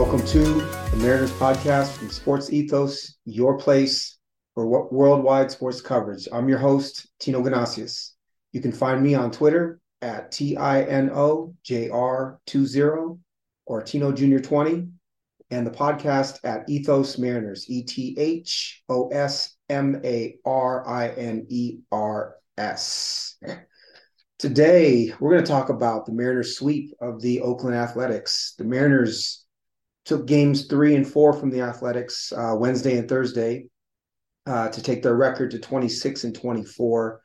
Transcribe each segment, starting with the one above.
Welcome to the Mariners podcast from Sports Ethos, your place for worldwide sports coverage. I'm your host, Tino Ganasius. You can find me on Twitter at T-I-N-O-J-R-20 or Tino Junior 20 and the podcast at Ethos Mariners, E T H O S M A R I N E R S. Today, we're going to talk about the Mariners sweep of the Oakland Athletics. The Mariners took games three and four from the Athletics uh, Wednesday and Thursday uh, to take their record to 26 and 24,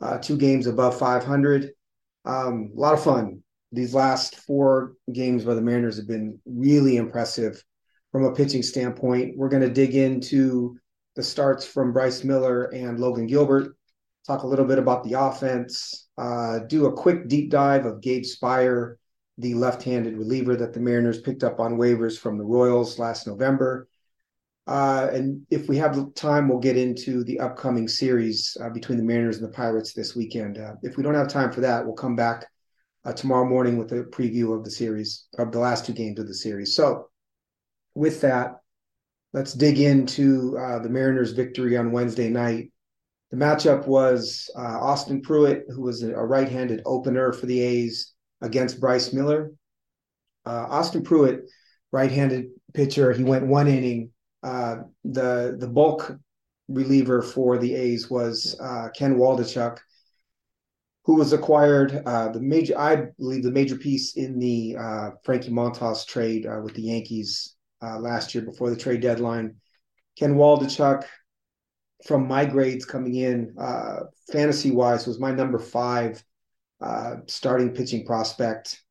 uh, two games above 500. Um, a lot of fun these last four games by the Mariners have been really impressive from a pitching standpoint. We're going to dig into the starts from Bryce Miller and Logan Gilbert, talk a little bit about the offense, uh, do a quick deep dive of Gabe Speier, the left handed reliever that the Mariners picked up on waivers from the Royals last November. Uh, and if we have time, we'll get into the upcoming series uh, between the Mariners and the Pirates this weekend. Uh, if we don't have time for that, we'll come back uh, tomorrow morning with a preview of the series of the last two games of the series. So, with that, let's dig into uh, the Mariners' victory on Wednesday night. The matchup was uh, Austin Pruitt, who was a right-handed opener for the A's, against Bryce Miller. Uh, Austin Pruitt, right-handed pitcher, he went one inning. Uh, the the bulk reliever for the A's was uh, Ken Waldichuk who was acquired uh, the major, I believe, the major piece in the uh, Frankie Montas trade uh, with the Yankees last year before the trade deadline. Ken Waldichuk, from my grades coming in, fantasy wise, was my number five uh, starting pitching prospect.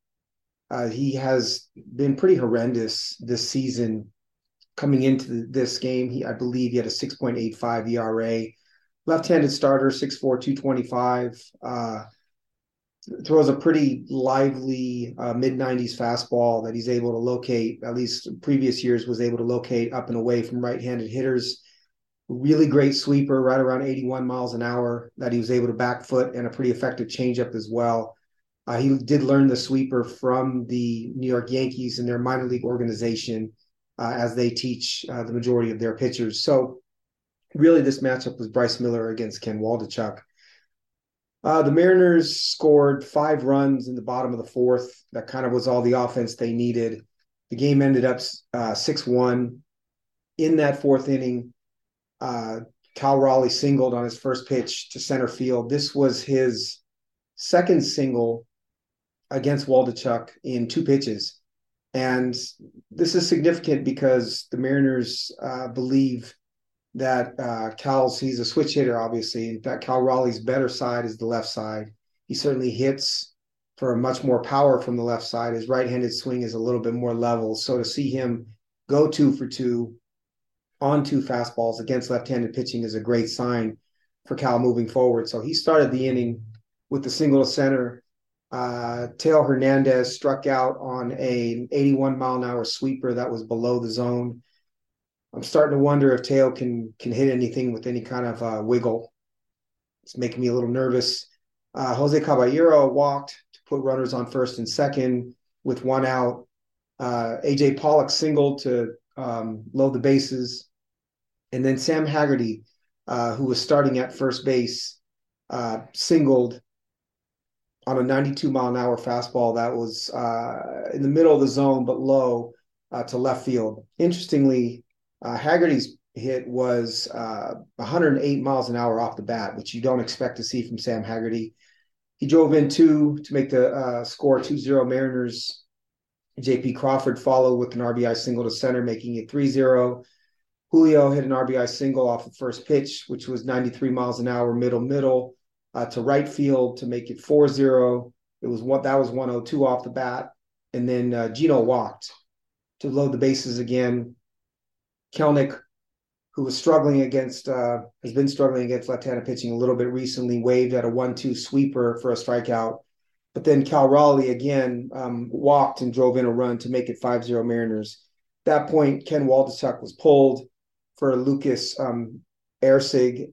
he has been pretty horrendous this season. Coming into this game, he I believe he had a 6.85 ERA left-handed starter, 6'4", 225. Uh, throws a pretty lively uh, mid 90s fastball that he's able to locate. At least previous years was able to locate up and away from right-handed hitters. Really great sweeper, right around 81 miles an hour that he was able to back foot, and a pretty effective changeup as well. Uh, he did learn the sweeper from the New York Yankees and their minor league organization uh, as they teach uh, the majority of their pitchers. So really this matchup was Bryce Miller against Ken Waldichuk. Uh, the Mariners scored five runs in the bottom of the fourth. That kind of was all the offense they needed. The game ended up uh, 6 1. In that fourth inning, uh, Cal Raleigh singled on his first pitch to center field. This was his second single against Waldichuk in two pitches. And this is significant because the Mariners uh, believe that uh, Cal's he's a switch hitter, obviously. In fact, Cal Raleigh's better side is the left side. He certainly hits for much more power from the left side. His right-handed swing is a little bit more level. So to see him go two for two on two fastballs against left-handed pitching is a great sign for Cal moving forward. So he started the inning with the single to center. Uh, Teo Hernandez struck out on a 81 mile an hour sweeper that was below the zone. I'm starting to wonder if Teo can can hit anything with any kind of uh, wiggle. It's making me a little nervous. Uh, Jose Caballero walked to put runners on first and second with one out. Uh, AJ Pollock singled to um, load the bases, and then Sam Haggerty, uh, who was starting at first base, uh, singled on a 92 mile an hour fastball that was uh, in the middle of the zone but low to left field. Interestingly, uh, Haggerty's hit was uh, 108 miles an hour off the bat, which you don't expect to see from Sam Haggerty. He drove in two to make the uh, score 2 0 Mariners. JP Crawford followed with an RBI single to center, making it 3 0. Julio hit an RBI single off the first pitch, which was 93 miles an hour, middle, middle uh, to right field to make it 4 0. It was one that was 102 off the bat. And then uh, Geno walked to load the bases again Kelenic, who was struggling against, uh, has been struggling against left-handed pitching a little bit recently, waved at a one-two sweeper for a strikeout. But then Cal Raleigh again um, walked and drove in a run to make it 5-0 Mariners. At that point, Ken Waldichuk was pulled for Lucas um, Erceg,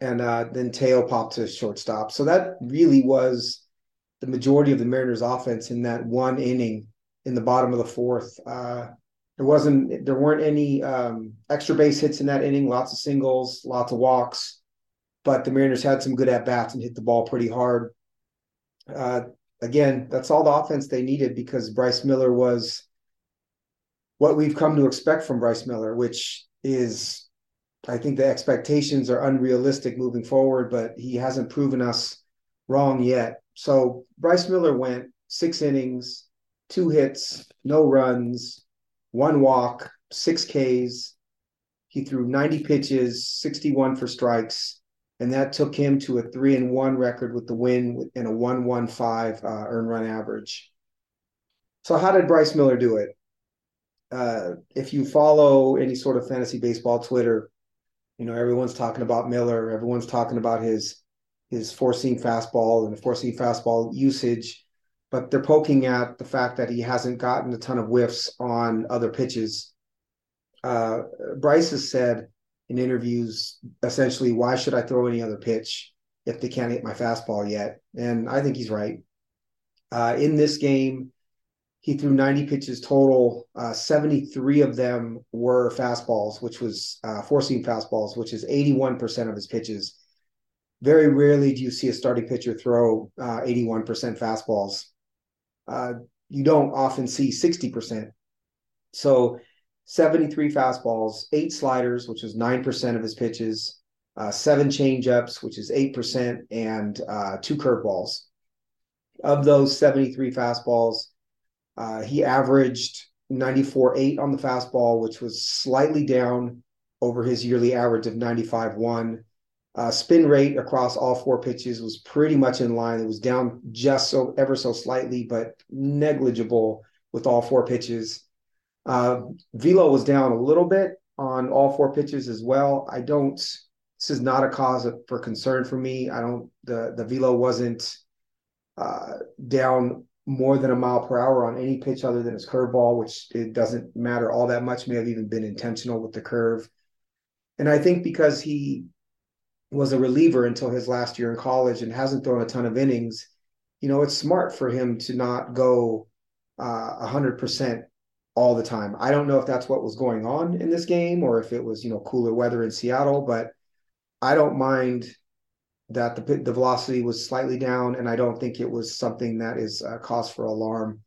and uh, then Teo popped to shortstop. So that really was the majority of the Mariners' offense in that one inning in the bottom of the fourth. Uh, there wasn't there weren't any um, extra base hits in that inning. Lots of singles, lots of walks, but the Mariners had some good at bats and hit the ball pretty hard. Uh, again, that's all the offense they needed because Bryce Miller was what we've come to expect from Bryce Miller, which is, I think the expectations are unrealistic moving forward, but he hasn't proven us wrong yet. So Bryce Miller went six innings, two hits, no runs, one walk, six Ks. He threw 90 pitches, 61 for strikes, and that took him to a three and one record with the win and a 115 uh, earn run average. So, how did Bryce Miller do it? Uh, if you follow any sort of fantasy baseball Twitter, you know everyone's talking about Miller. Everyone's talking about his his four seam fastball and the four seam fastball usage but they're poking at the fact that he hasn't gotten a ton of whiffs on other pitches. Uh, Bryce has said in interviews essentially, why should I throw any other pitch if they can't hit my fastball yet? And I think he's right. Uh, in this game, he threw 90 pitches total. Uh, 73 of them were fastballs, which was uh, four seam fastballs, which is 81% of his pitches. Very rarely do you see a starting pitcher throw 81% uh, fastballs uh, you don't often see 60%. So 73 fastballs, eight sliders, which was 9% of his pitches, uh, seven changeups, which is 8%, and uh, two curveballs. Of those 73 fastballs, uh, he averaged 94.8 on the fastball, which was slightly down over his yearly average of 95.1. Uh, spin rate across all four pitches was pretty much in line. It was down just so ever so slightly, but negligible with all four pitches. Uh, velo was down a little bit on all four pitches as well. I don't. This is not a cause for concern for me. I don't. The the velo wasn't uh, down more than a mile per hour on any pitch other than his curveball, which it doesn't matter all that much. May have even been intentional with the curve. And I think because he was a reliever until his last year in college and hasn't thrown a ton of innings, you know, it's smart for him to not go uh, 100% all the time. I don't know if that's what was going on in this game or if it was, you know, cooler weather in Seattle, but I don't mind that the the velocity was slightly down, and I don't think it was something that is a cause for alarm.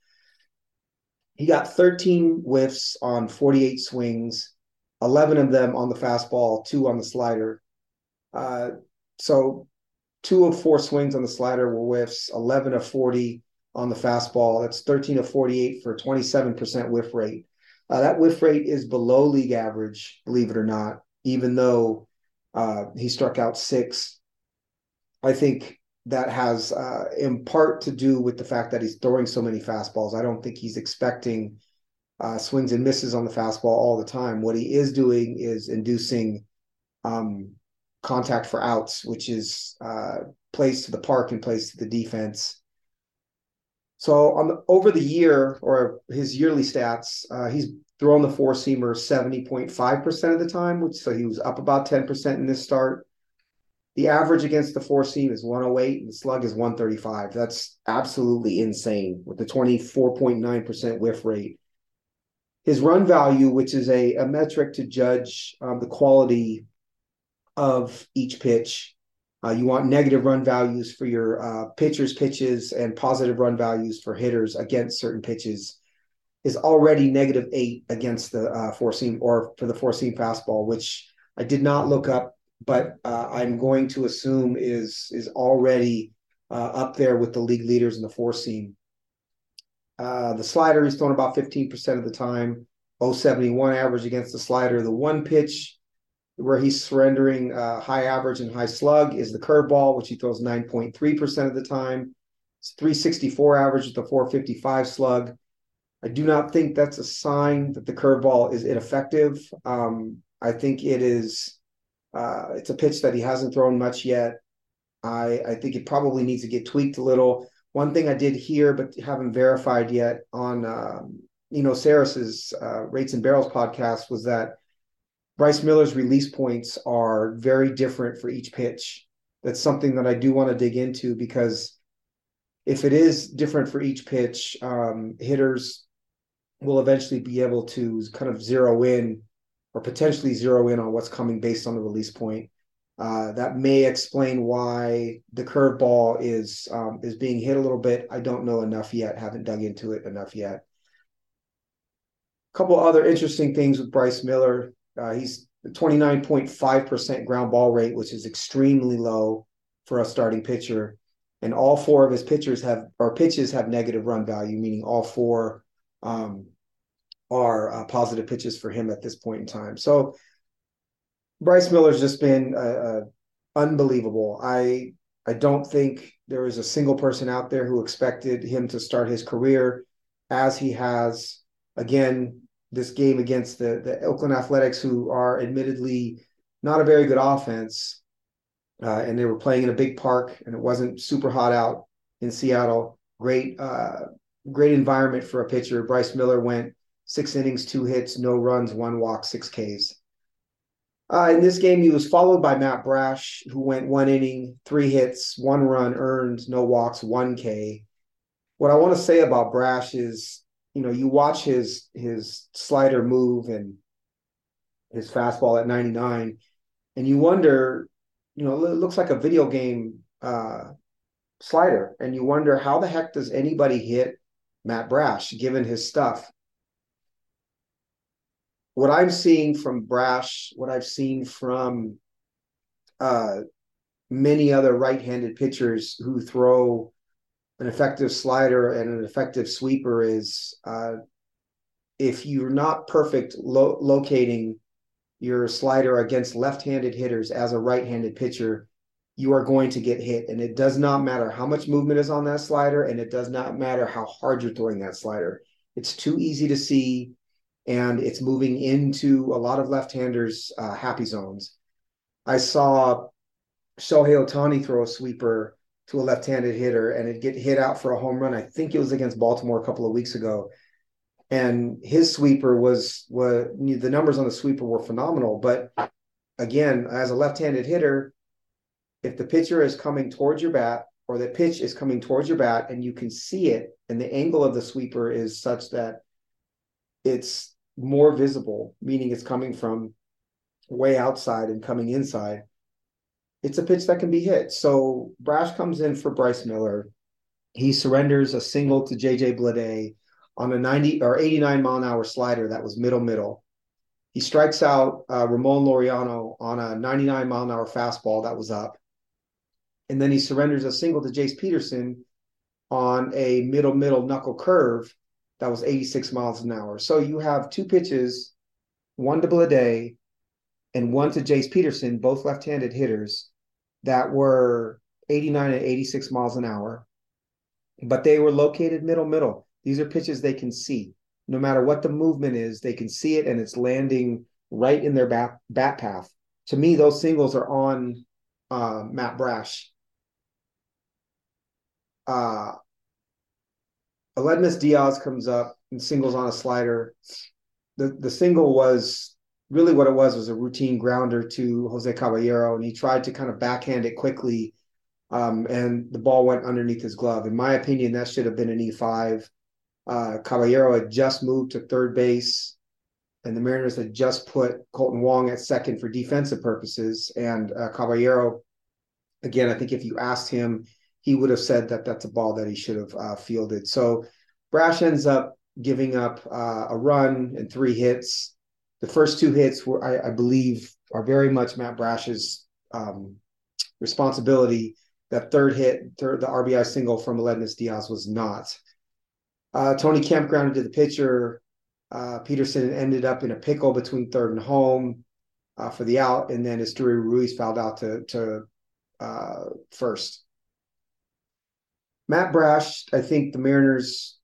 He got 13 whiffs on 48 swings, 11 of them on the fastball, two on the slider. Uh, so two of four swings on the slider were whiffs, 11 of 40 on the fastball. That's 13 of 48 for 27% whiff rate. Uh, that whiff rate is below league average, believe it or not, even though uh, he struck out six. I think that has uh, in part to do with the fact that he's throwing so many fastballs. I don't think he's expecting uh, swings and misses on the fastball all the time. What he is doing is inducing um, contact for outs, which is uh, to the park and plays to the defense. So on the, over the year or his yearly stats, uh, he's thrown the four seamer 70.5% of the time, which so he was up about 10% in this start. The average against the four seam is 108 and the slug is 135. That's absolutely insane with the 24.9% whiff rate. His run value, which is a, a metric to judge um, the quality of each pitch. Uh, you want negative run values for your uh, pitchers' pitches and positive run values for hitters against certain pitches. Is already negative eight against the uh, four seam or for the four seam fastball, which I did not look up, but uh, I'm going to assume is is already uh, up there with the league leaders in the four seam. Uh, the slider is thrown about 15% of the time. 071 average against the slider. The one pitch where he's surrendering uh, high average and high slug is the curveball, which he throws 9.3% of the time. It's 364 average with the 455 slug. I do not think that's a sign that the curveball is ineffective. Um, I think it is. Uh, it's a pitch that he hasn't thrown much yet. I, I think it probably needs to get tweaked a little. One thing I did hear, but haven't verified yet on um, Eno Sarris's uh, Rates and Barrels podcast was that Bryce Miller's release points are very different for each pitch. That's something that I do want to dig into because if it is different for each pitch, um, hitters we'll eventually be able to kind of zero in or potentially zero in on what's coming based on the release point. Uh, that may explain why the curveball is um, is being hit a little bit. I don't know enough yet. Haven't dug into it enough yet. A couple other interesting things with Bryce Miller. Uh, he's 29.5% ground ball rate, which is extremely low for a starting pitcher. And all four of his pitchers have or pitches have negative run value, meaning all four um, are uh, positive pitches for him at this point in time. So Bryce Miller's just been uh, uh, unbelievable. I I don't think there is a single person out there who expected him to start his career as he has. Again, this game against the the Oakland Athletics, who are admittedly not a very good offense, uh, and they were playing in a big park, and it wasn't super hot out in Seattle. Great, uh, great environment for a pitcher. Bryce Miller went six innings, two hits, no runs, one walk, six Ks. Uh, in this game, he was followed by Matt Brash, who went one inning, three hits, one run earned, no walks, one K. What I want to say about Brash is, you know, you watch his his slider move and his fastball at 99, and you wonder, you know, it looks like a video game uh, slider, and you wonder how the heck does anybody hit Matt Brash given his stuff? What I'm seeing from Brash, what I've seen from uh, many other right-handed pitchers who throw an effective slider and an effective sweeper is uh, if you're not perfect lo- locating your slider against left-handed hitters as a right-handed pitcher, you are going to get hit. And it does not matter how much movement is on that slider, and it does not matter how hard you're throwing that slider. It's too easy to see and it's moving into a lot of left-handers' uh, happy zones. I saw Shohei Ohtani throw a sweeper to a left-handed hitter, and it get hit out for a home run. I think it was against Baltimore a couple of weeks ago, and his sweeper was was the numbers on the sweeper were phenomenal. But again, as a left-handed hitter, if the pitcher is coming towards your bat or the pitch is coming towards your bat and you can see it, and the angle of the sweeper is such that it's more visible, meaning it's coming from way outside and coming inside, it's a pitch that can be hit. So Brash comes in for Bryce Miller. He surrenders a single to JJ Bleday on a 90 or 89 mile an hour slider that was middle middle. He strikes out uh, Ramon Laureano on a 99 mile an hour fastball that was up. And then he surrenders a single to Jace Peterson on a middle middle knuckle curve that was 86 miles an hour. So you have two pitches, one to Bleday and one to Jace Peterson, both left-handed hitters that were 89 and 86 miles an hour, but they were located middle middle. These are pitches they can see. No matter what the movement is, they can see it and it's landing right in their bat, bat path. To me, those singles are on uh, Matt Brash. Uh, Aledmys Diaz comes up and singles on a slider. The the single was really what it was was a routine grounder to Jose Caballero, and he tried to kind of backhand it quickly, um, and the ball went underneath his glove. In my opinion, that should have been an E five. Uh, Caballero had just moved to third base, and the Mariners had just put Kolten Wong at second for defensive purposes. And uh, Caballero, again, I think if you asked him he would have said that that's a ball that he should have uh, fielded. So Brash ends up giving up uh, a run and three hits. The first two hits were, I, I believe, are very much Matt Brash's um, responsibility. That third hit, third, the RBI single from Aledmys Diaz was not. Uh, Tony Kemp grounded to the pitcher. Uh, Peterson ended up in a pickle between third and home uh, for the out, and then Esteury Ruiz fouled out to, to uh, first. Matt Brash, I think the Mariners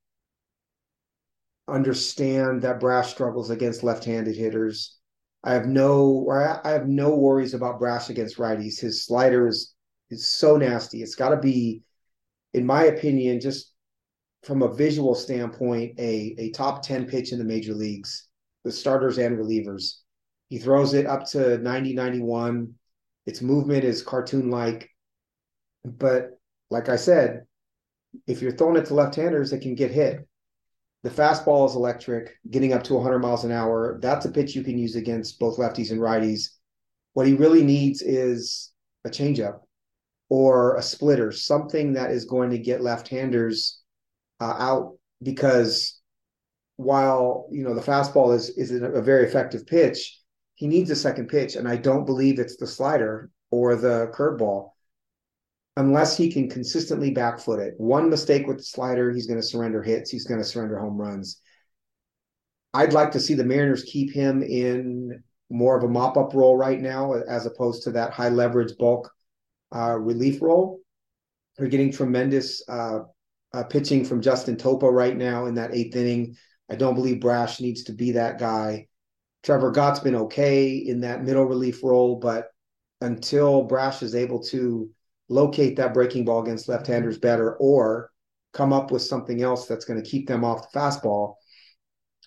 understand that Brash struggles against left-handed hitters. I have no I have no worries about Brash against righties. His slider is is so nasty. It's got to be, in my opinion, just from a visual standpoint, a a top ten pitch in the major leagues, the starters and relievers. He throws it up to 90, 91. Its movement is cartoon like, but like I said, if you're throwing it to left-handers, it can get hit. The fastball is electric, getting up to 100 miles an hour. That's a pitch you can use against both lefties and righties. What he really needs is a changeup or a splitter, something that is going to get left-handers uh, out because while you know the fastball is is a very effective pitch, he needs a second pitch, and I don't believe it's the slider or the curveball unless he can consistently backfoot it. One mistake with the slider, he's going to surrender hits. He's going to surrender home runs. I'd like to see the Mariners keep him in more of a mop up role right now, as opposed to that high leverage bulk uh, relief role. They're getting tremendous uh, uh, pitching from Justin Topa right now in that eighth inning. I don't believe Brash needs to be that guy. Trevor Gott's been okay in that middle relief role, but until Brash is able to locate that breaking ball against left-handers better or come up with something else that's going to keep them off the fastball,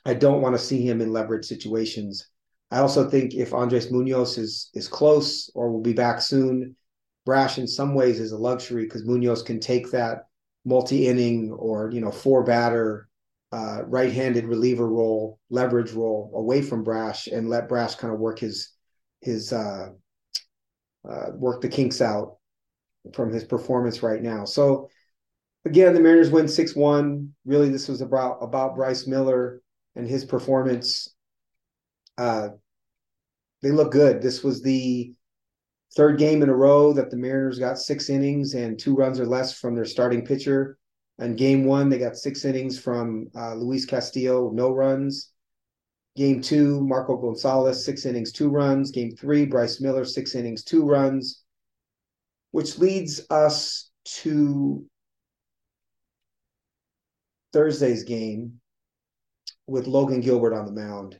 I don't want to see him in leverage situations. I also think if Andres Munoz is is close or will be back soon, Brash in some ways is a luxury because Munoz can take that multi-inning or you know four batter uh, right-handed reliever role, leverage role away from Brash and let Brash kind of work his his uh, uh, work the kinks out from his performance right now. So again, the Mariners win six one. Really, this was about about Bryce Miller and his performance. Uh, they look good. This was the third game in a row that the Mariners got six innings and two runs or less from their starting pitcher. And game one, they got six innings from uh, Luis Castillo, no runs. Game two, Marco Gonzalez, six innings, two runs. Game three, Bryce Miller, six innings, two runs, which leads us to Thursday's game with Logan Gilbert on the mound.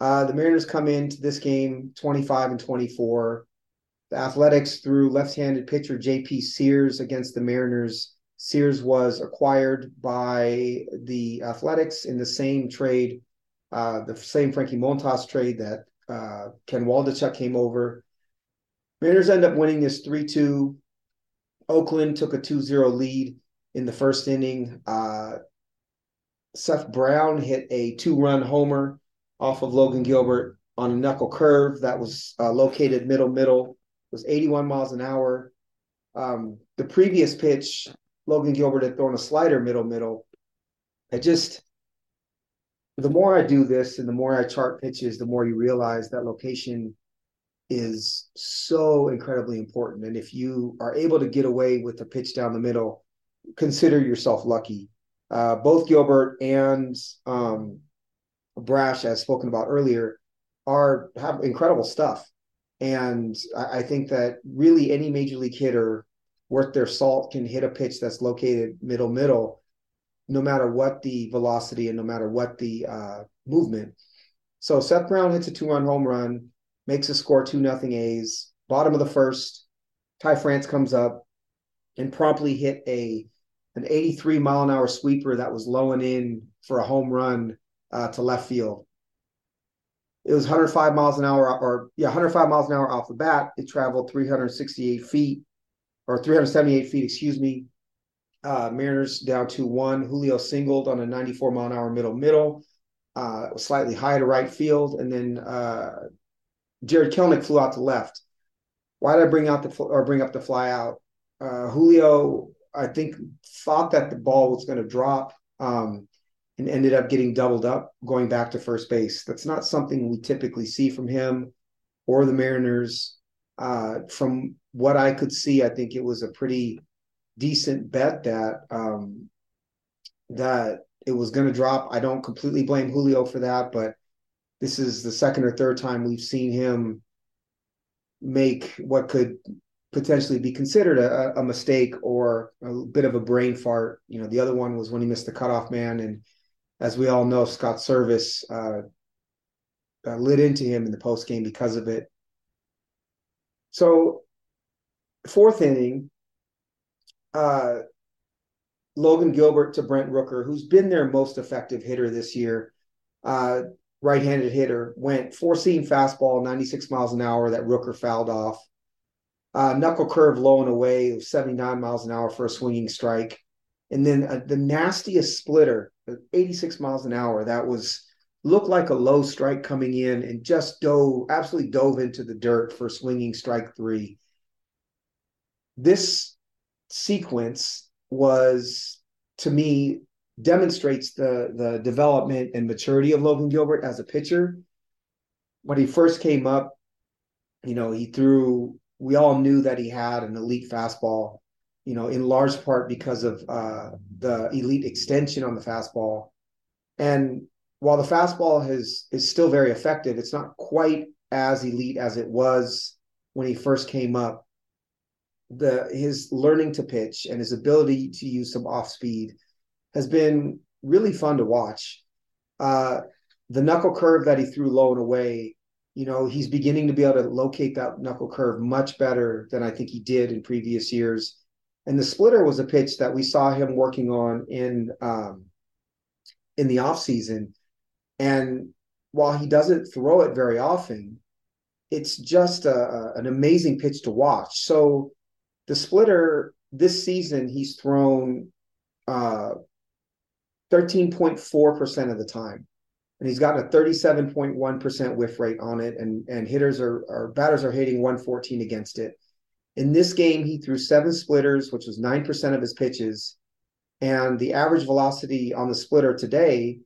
Uh, the Mariners come into this game 25 and 24. The Athletics threw left-handed pitcher J.P. Sears against the Mariners. Sears was acquired by the Athletics in the same trade, uh, the same Frankie Montas trade that uh, Ken Waldichuk came over. Mariners end up winning this 3-2. Oakland took a 2-0 lead in the first inning. Uh, Seth Brown hit a two-run homer off of Logan Gilbert on a knuckle curve that was uh, located middle middle was 81 miles an hour. Um, the previous pitch, Logan Gilbert had thrown a slider middle middle. I just, the more I do this and the more I chart pitches, the more you realize that location is so incredibly important. And if you are able to get away with a pitch down the middle, consider yourself lucky. Uh, both Gilbert and um, Brash, as spoken about earlier, are have incredible stuff. And I, I think that really any major league hitter worth their salt can hit a pitch that's located middle middle, no matter what the velocity and no matter what the uh, movement. So Seth Brown hits a two-run home run, makes a score two nothing A's. Bottom of the first, Ty France comes up and promptly hit a an 83 mile an hour sweeper that was low and in for a home run uh, to left field it was 105 miles an hour, or yeah, 105 miles an hour off the bat. It traveled 368 feet, or 378 feet, excuse me. Uh, Mariners down to one. Julio singled on a 94 mile an hour middle middle, uh, slightly high to right field, and then Jarred Kelenic flew out to left. Why did I bring out the or bring up the fly out? Uh, Julio, I think, thought that the ball was going to drop. Um, and ended up getting doubled up going back to first base. That's not something we typically see from him or the Mariners. Uh, from what I could see, I think it was a pretty decent bet that um, that it was going to drop. I don't completely blame Julio for that, but this is the second or third time we've seen him make what could potentially be considered a, a mistake or a bit of a brain fart. You know, the other one was when he missed the cutoff man and as we all know, Scott Servais uh, uh, lit into him in the post game because of it. So, fourth inning, uh, Logan Gilbert to Brent Rooker, who's been their most effective hitter this year, uh, right-handed hitter, went four-seam fastball, 96 miles an hour that Rooker fouled off. Uh, knuckle curve low and away, 79 miles an hour for a swinging strike. And then uh, the nastiest splitter 86 miles an hour. That was looked like a low strike coming in and just dove absolutely dove into the dirt for swinging strike three. This sequence was to me demonstrates the the development and maturity of Logan Gilbert as a pitcher. When he first came up, you know, he threw. We all knew that he had an elite fastball, you know, in large part because of uh, the elite extension on the fastball. And while the fastball has is still very effective, it's not quite as elite as it was when he first came up. The his learning to pitch and his ability to use some off speed has been really fun to watch. Uh, the knuckle curve that he threw low and away, you know, he's beginning to be able to locate that knuckle curve much better than I think he did in previous years. And the splitter was a pitch that we saw him working on in um, in the off season. And while he doesn't throw it very often, it's just a, a, an amazing pitch to watch. So the splitter this season, he's thrown uh, 13.4% of the time. And he's got a 37.1% whiff rate on it, and, and hitters are, are batters are hitting 114 against it. In this game, he threw seven splitters, which was 9% of his pitches. And the average velocity on the splitter today,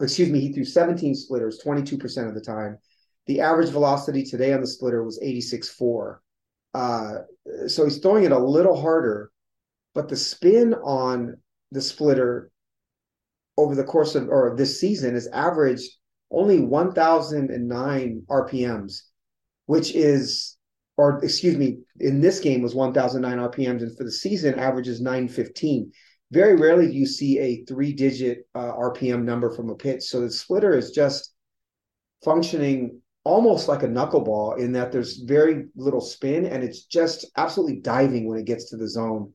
excuse me, he threw 17 splitters, 22% of the time. The average velocity today on the splitter was 86.4. Uh, so he's throwing it a little harder, but the spin on the splitter over the course of or this season has averaged only 1009 rpms which is or excuse me in this game was 1009 rpms and for the season averages 915 very rarely do you see a three digit uh, rpm number from a pitch. So the splitter is just functioning almost like a knuckleball in that there's very little spin and it's just absolutely diving when it gets to the zone.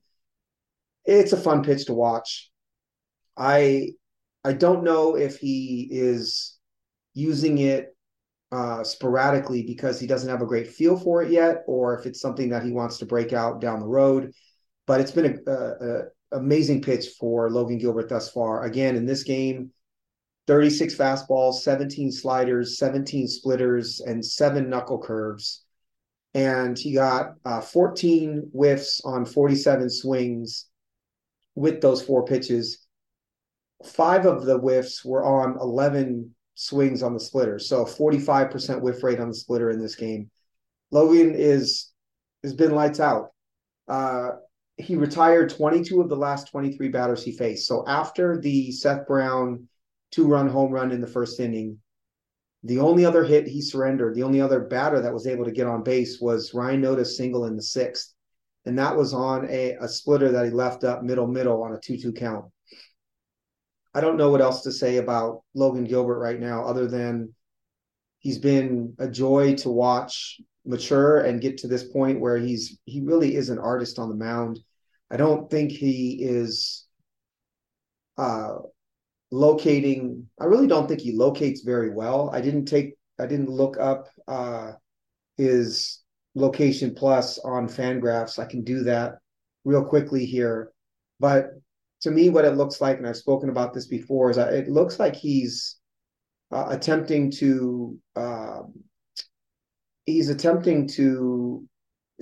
It's a fun pitch to watch. I I don't know if he is using it uh, sporadically because he doesn't have a great feel for it yet, or if it's something that he wants to break out down the road. But it's been a, a, a amazing pitch for Logan Gilbert thus far. Again, in this game, 36 fastballs, 17 sliders, 17 splitters, and seven knuckle curves. And he got uh, 14 whiffs on 47 swings with those four pitches five of the whiffs were on 11 swings on the splitter. So 45% whiff rate on the splitter in this game. Logan is has been lights out. Uh, he retired 22 of the last 23 batters he faced. So after the Seth Brown two-run home run in the first inning, the only other hit he surrendered, the only other batter that was able to get on base was Ryan Noda's single in the sixth. And that was on a, a splitter that he left up middle middle on a 2-2 count. I don't know what else to say about Logan Gilbert right now, other than he's been a joy to watch mature and get to this point where he's he really is an artist on the mound. I don't think he is uh, locating. I really don't think he locates very well. I didn't take. I didn't look up uh, his location plus on Fangraphs. I can do that real quickly here, but to me, what it looks like, and I've spoken about this before, is that it looks like he's uh, attempting to um, he's attempting to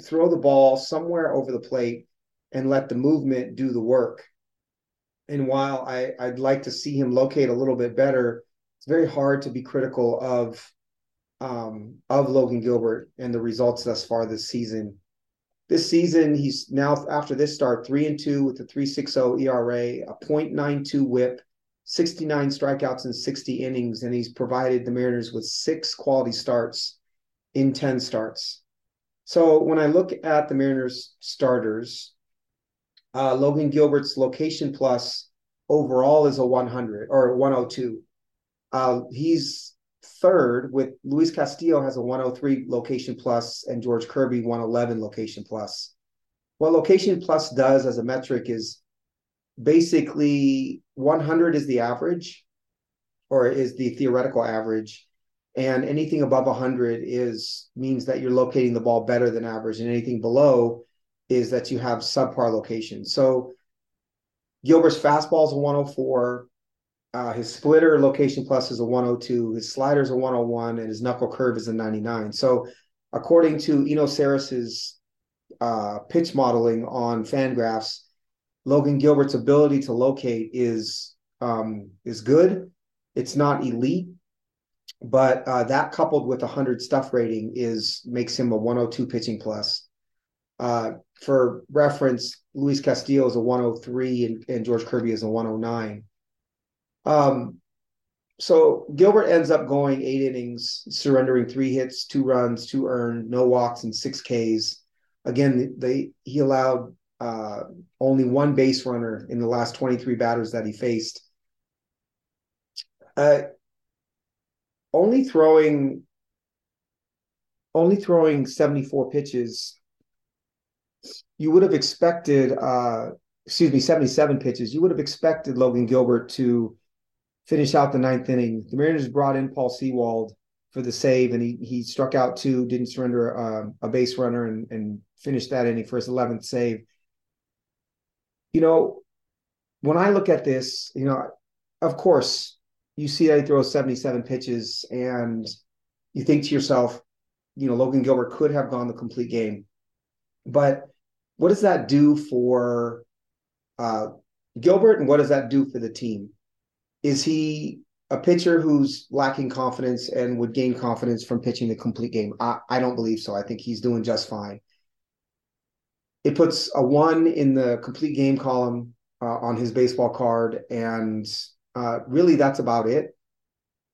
throw the ball somewhere over the plate and let the movement do the work. And while I, I'd like to see him locate a little bit better, it's very hard to be critical of um, of Logan Gilbert and the results thus far this season. This season, he's now after this start three and two with a 3.60 ERA, a .92 WHIP, 69 strikeouts in 60 innings, and he's provided the Mariners with six quality starts in 10 starts. So when I look at the Mariners starters, uh, Logan Gilbert's location plus overall is a 100 or 102. Uh, he's third with Luis Castillo has a 103 location plus and George Kirby 111 location plus. What location plus does as a metric is basically 100 is the average or is the theoretical average and anything above 100 is means that you're locating the ball better than average and anything below is that you have subpar location. So Gilbert's fastball is a 104 uh, his splitter location plus is a 102, his slider is a 101, and his knuckle curve is a 99. So, according to Eno Sarris's uh, pitch modeling on Fangraphs, Logan Gilbert's ability to locate is um, is good. It's not elite, but uh, that coupled with a hundred stuff rating is makes him a 102 pitching plus. Uh, for reference, Luis Castillo is a 103 and, and George Kirby is a 109. Um, so Gilbert ends up going eight innings, surrendering three hits, two runs, two earned, no walks, and six Ks. Again, they he allowed uh, only one base runner in the last 23 batters that he faced. Uh, only throwing only throwing 74 pitches you would have expected uh excuse me 77 pitches you would have expected logan gilbert to finish out the ninth inning the mariners brought in paul sewald for the save and he he struck out two didn't surrender uh, a base runner and and finished that inning for his 11th save you know when i look at this you know of course you see he throws 77 pitches and you think to yourself, you know, Logan Gilbert could have gone the complete game. But what does that do for uh, Gilbert and what does that do for the team? Is he a pitcher who's lacking confidence and would gain confidence from pitching the complete game? I, I don't believe so. I think he's doing just fine. It puts a one in the complete game column uh, on his baseball card and uh, really, that's about it.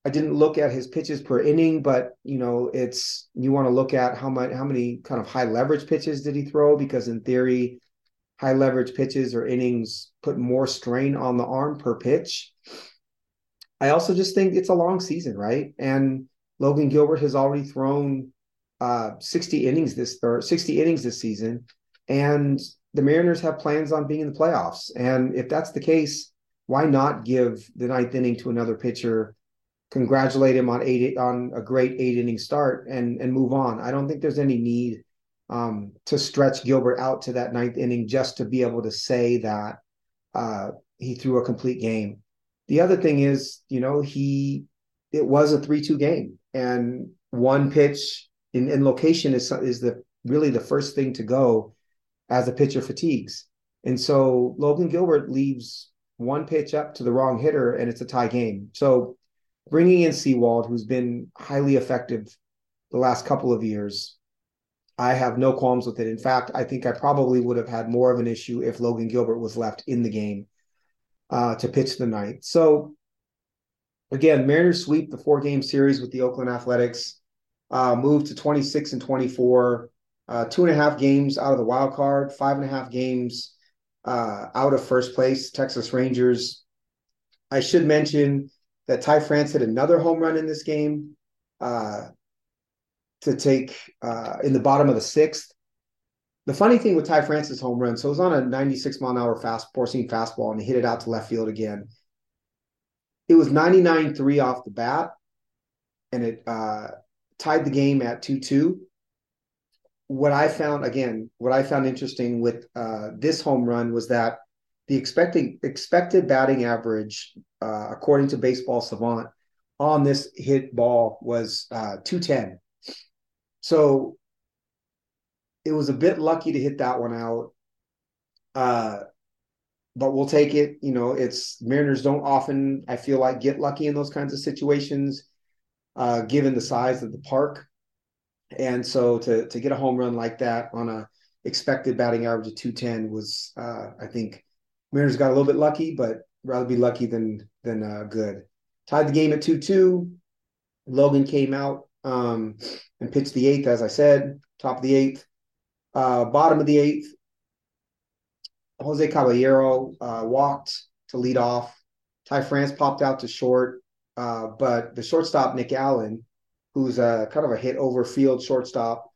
I didn't look at his pitches per inning, but you know, it's you want to look at how much how many kind of high leverage pitches did he throw? Because in theory, high leverage pitches or innings put more strain on the arm per pitch. I also just think it's a long season, right? And Logan Gilbert has already thrown uh, 60 innings this or 60 innings this season, and the Mariners have plans on being in the playoffs. And if that's the case, why not give the ninth inning to another pitcher, congratulate him on eight on a great eight inning start, and and move on? I don't think there's any need um, to stretch Gilbert out to that ninth inning just to be able to say that uh, he threw a complete game. The other thing is, you know, he it was a three-two game, and one pitch in, in location is is the really the first thing to go as a pitcher fatigues. And so Logan Gilbert leaves one pitch up to the wrong hitter and it's a tie game. So bringing in Sewald, who's been highly effective the last couple of years, I have no qualms with it. In fact, I think I probably would have had more of an issue if Logan Gilbert was left in the game uh, to pitch the night. So again, Mariners sweep the four game series with the Oakland Athletics, uh, move to 26 and 24, uh, two and a half games out of the wild card, five and a half games uh, out of first place, Texas Rangers. I should mention that Ty France hit another home run in this game uh, to take uh, in the bottom of the sixth. The funny thing with Ty France's home run, so it was on a 96 mile an hour fast four fastball and he hit it out to left field again. It was 99 3 off the bat and it uh, tied the game at 2 2 what I found again, what I found interesting with uh, this home run was that the expected expected batting average, uh, according to Baseball Savant, on this hit ball was uh, 210. So it was a bit lucky to hit that one out. Uh, but we'll take it. You know, it's Mariners don't often, I feel like, get lucky in those kinds of situations, uh, given the size of the park. And so to to get a home run like that on a expected batting average of 210 was uh, I think Mariners got a little bit lucky, but rather be lucky than than uh, good. Tied the game at 2-2. Logan came out um, and pitched the eighth, as I said, top of the eighth. Uh, bottom of the eighth, Jose Caballero uh, walked to lead off. Ty France popped out to short, uh, but the shortstop, Nick Allen, who's a kind of a hit over field shortstop,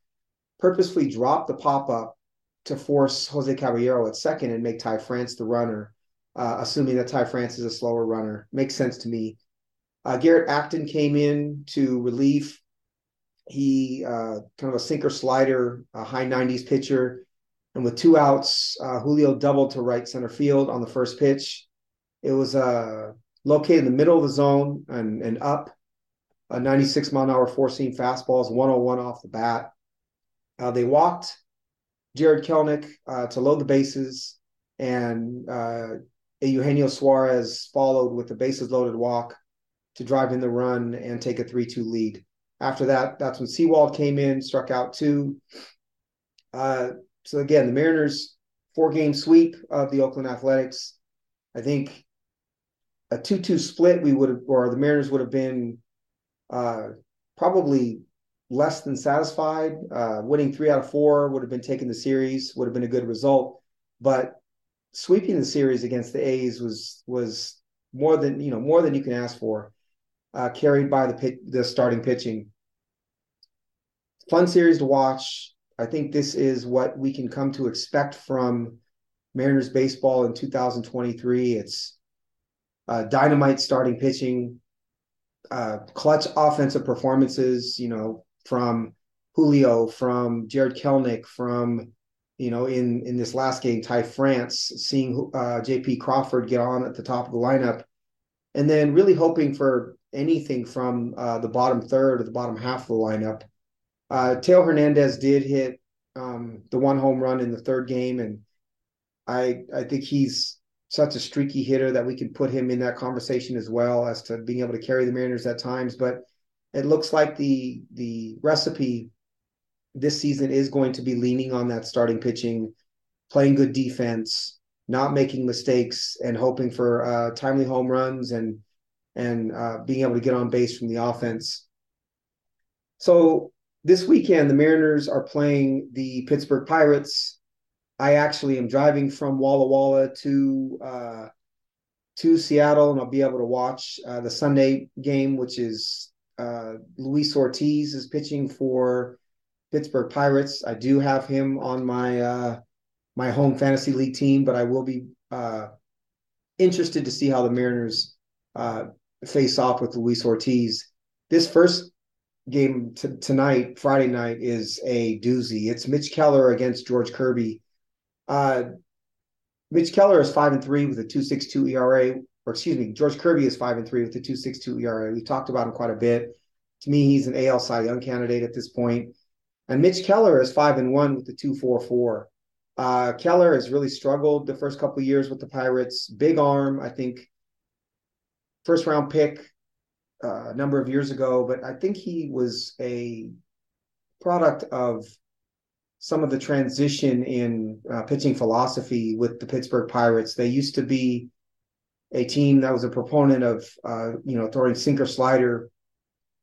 purposefully dropped the pop up to force Jose Caballero at second and make Ty France the runner, uh, assuming that Ty France is a slower runner. Makes sense to me. Uh, Garrett Acton came in to relief. He uh, kind of a sinker slider, a high 90s pitcher. And with two outs, uh, Julio doubled to right center field on the first pitch. It was a located in the middle of the zone and, and up. A 96 mile an hour four seam fastballs, 101 off the bat. Uh, they walked Jared Kelenic uh, to load the bases, and uh, Eugenio Suarez followed with the bases loaded walk to drive in the run and take a 3 2 lead. After that, that's when Sewald came in, struck out two. Uh, so again, the Mariners four game sweep of the Oakland Athletics. I think a two two split we would have, or the Mariners would have been uh, probably less than satisfied. Uh, winning three out of four would have been taking the series, would have been a good result. But sweeping the series against the A's was was more than you know more than you can ask for. Uh, carried by the the starting pitching. Fun series to watch. I think this is what we can come to expect from Mariners baseball in 2023. It's uh, dynamite starting pitching, uh, clutch offensive performances. You know, from Julio, from Jared Kelenic, from you know in in this last game, Ty France, seeing uh, J.P. Crawford get on at the top of the lineup, and then really hoping for anything from uh, the bottom third or the bottom half of the lineup. Uh, Teo Hernandez did hit um, the one home run in the third game, and I I think he's such a streaky hitter that we can put him in that conversation as well as to being able to carry the Mariners at times. But it looks like the the recipe this season is going to be leaning on that starting pitching, playing good defense, not making mistakes, and hoping for uh, timely home runs and and uh, being able to get on base from the offense. So this weekend, the Mariners are playing the Pittsburgh Pirates. I actually am driving from Walla Walla to uh, to Seattle, and I'll be able to watch uh, the Sunday game, which is uh, Luis Ortiz is pitching for Pittsburgh Pirates. I do have him on my uh, my home fantasy league team, but I will be uh, interested to see how the Mariners uh, face off with Luis Ortiz. This first game t- tonight, Friday night, is a doozy. It's Mitch Keller against George Kirby. Uh, Mitch Keller is five and three with a two six two ERA, or excuse me, George Kirby is five and three with a two six two ERA. We talked about him quite a bit. To me, he's an AL Cy Young candidate at this point. And Mitch Keller is five and one with the two four four. Uh, Keller has really struggled the first couple years with the Pirates. Big arm, I think. First round pick uh, a number of years ago, but I think he was a product of some of the transition in uh, pitching philosophy with the Pittsburgh Pirates. They used to be a team that was a proponent of uh, you know throwing sinker slider,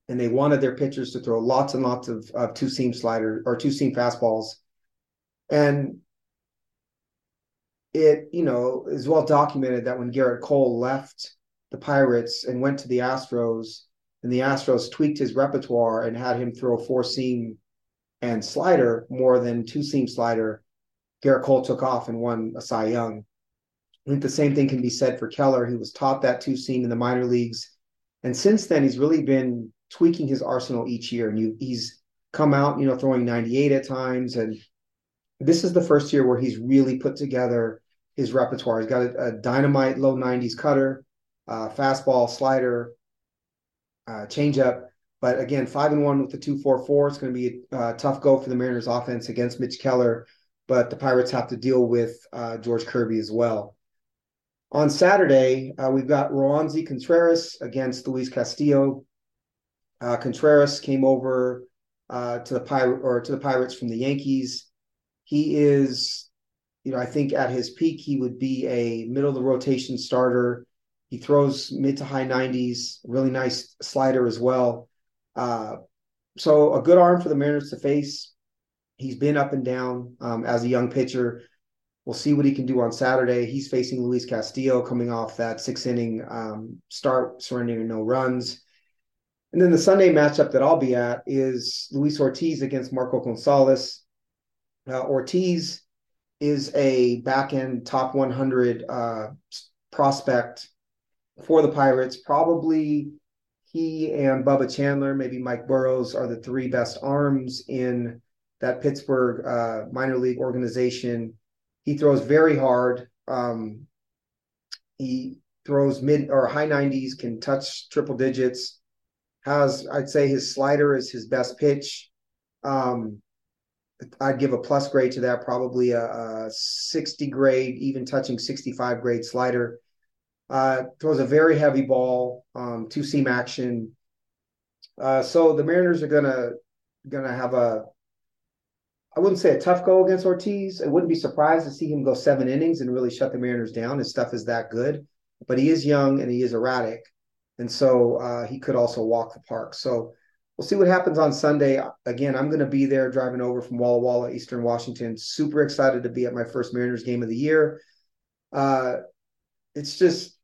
and they wanted their pitchers to throw lots and lots of, of two seam slider or two seam fastballs, and it you know is well documented that when Gerrit Cole left the Pirates and went to the Astros, and the Astros tweaked his repertoire and had him throw four seam and slider more than two seam slider. Gerrit Cole took off and won a Cy Young. I think the same thing can be said for Keller. He was taught that two seam in the minor leagues. And since then, he's really been tweaking his arsenal each year. And you, he's come out, you know, throwing 98 at times. And this is the first year where he's really put together his repertoire. He's got a, a dynamite low 90s cutter uh, fastball, slider, uh, changeup. But again, five and one with the two four four. It's going to be a uh, tough go for the Mariners offense against Mitch Keller. But the Pirates have to deal with uh, George Kirby as well. On Saturday, uh, we've got Roansy Contreras against Luis Castillo. Uh, Contreras came over uh, to the pirate or to the Pirates from the Yankees. He is, you know, I think at his peak he would be a middle of the rotation starter he throws mid to high 90s, really nice slider as well. Uh, so a good arm for the Mariners to face. He's been up and down um, as a young pitcher. We'll see what he can do on Saturday. He's facing Luis Castillo coming off that six inning um, start, surrendering no runs. And then the Sunday matchup that I'll be at is Luis Ortiz against Marco Gonzalez. Uh, Ortiz is a back end top 100 uh, prospect for the Pirates. Probably he and Bubba Chandler, maybe Mike Burrows, are the three best arms in that Pittsburgh uh, minor league organization. He throws very hard. Um, he throws mid or high 90s, can touch triple digits. Has I'd say his slider is his best pitch. Um, I'd give a plus grade to that, probably a, a 60 grade, even touching 65 grade slider. Uh, throws a very heavy ball, um, two seam action. Uh, so the Mariners are gonna gonna have a I wouldn't say a tough go against Ortiz. I wouldn't be surprised to see him go seven innings and really shut the Mariners down. His stuff is that good, but he is young and he is erratic, and so uh, he could also walk the park. So we'll see what happens on Sunday. Again, I'm to be there driving over from Walla Walla, Eastern Washington. Super excited to be at my first Mariners game of the year. Uh, it's just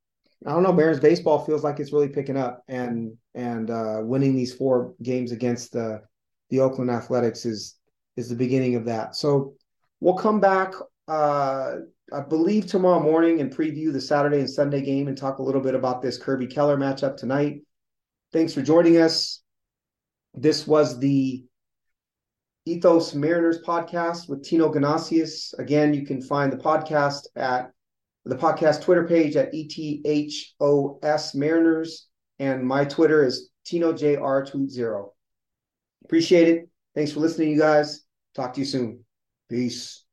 I don't know. Mariners baseball feels like it's really picking up, and and uh, winning these four games against the the Oakland Athletics is is the beginning of that. So we'll come back, uh, I believe, tomorrow morning and preview the Saturday and Sunday game and talk a little bit about this Kirby Keller matchup tonight. Thanks for joining us. This was the Ethos Mariners podcast with Tino Ganasius. Again, you can find the podcast at the podcast Twitter page at ETHOS Mariners, and my Twitter is TinoJR20. Appreciate it. Thanks for listening, you guys. Talk to you soon. Peace.